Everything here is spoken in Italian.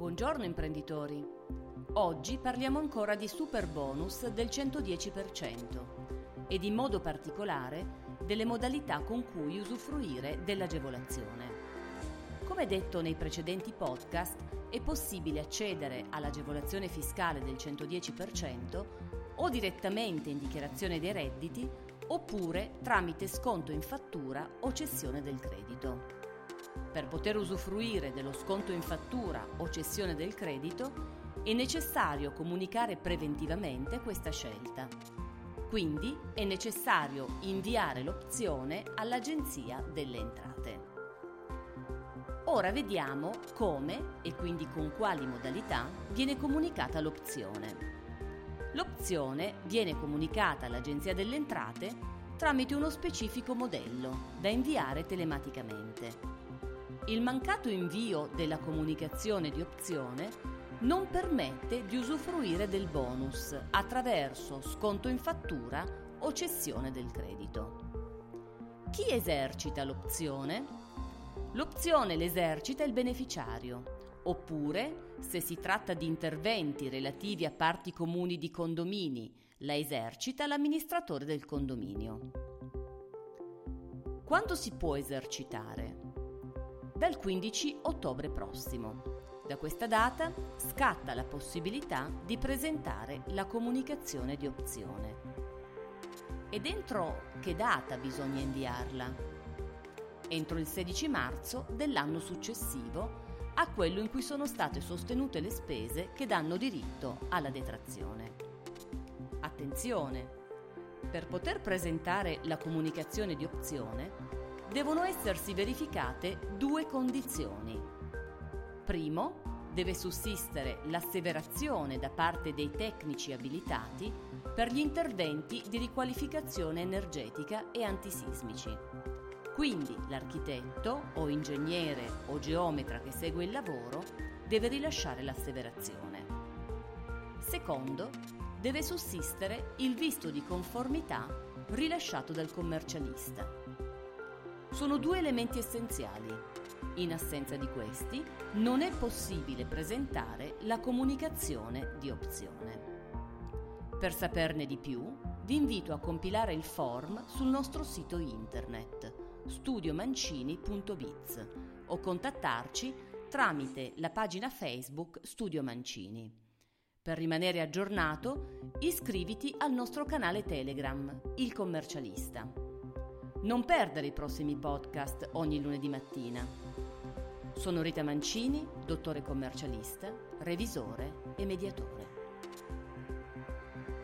Buongiorno imprenditori. Oggi parliamo ancora di super bonus del 110% ed in modo particolare delle modalità con cui usufruire dell'agevolazione. Come detto nei precedenti podcast, è possibile accedere all'agevolazione fiscale del 110% o direttamente in dichiarazione dei redditi oppure tramite sconto in fattura o cessione del credito. Per poter usufruire dello sconto in fattura o cessione del credito è necessario comunicare preventivamente questa scelta. Quindi è necessario inviare l'opzione all'Agenzia delle Entrate. Ora vediamo come e quindi con quali modalità viene comunicata l'opzione. L'opzione viene comunicata all'Agenzia delle Entrate tramite uno specifico modello da inviare telematicamente. Il mancato invio della comunicazione di opzione non permette di usufruire del bonus attraverso sconto in fattura o cessione del credito. Chi esercita l'opzione? L'opzione l'esercita il beneficiario, oppure, se si tratta di interventi relativi a parti comuni di condomini, la esercita l'amministratore del condominio. Quando si può esercitare? Dal 15 ottobre prossimo. Da questa data scatta la possibilità di presentare la comunicazione di opzione. E dentro che data bisogna inviarla? Entro il 16 marzo dell'anno successivo a quello in cui sono state sostenute le spese che danno diritto alla detrazione. Attenzione! Per poter presentare la comunicazione di opzione devono essersi verificate due condizioni. Primo, deve sussistere l'asseverazione da parte dei tecnici abilitati per gli interventi di riqualificazione energetica e antisismici. Quindi l'architetto o ingegnere o geometra che segue il lavoro deve rilasciare l'asseverazione. Secondo, deve sussistere il visto di conformità rilasciato dal commercialista sono due elementi essenziali. In assenza di questi non è possibile presentare la comunicazione di opzione. Per saperne di più, vi invito a compilare il form sul nostro sito internet studiomancini.biz o contattarci tramite la pagina Facebook Studio Mancini. Per rimanere aggiornato, iscriviti al nostro canale Telegram, Il Commercialista. Non perdere i prossimi podcast ogni lunedì mattina. Sono Rita Mancini, dottore commercialista, revisore e mediatore.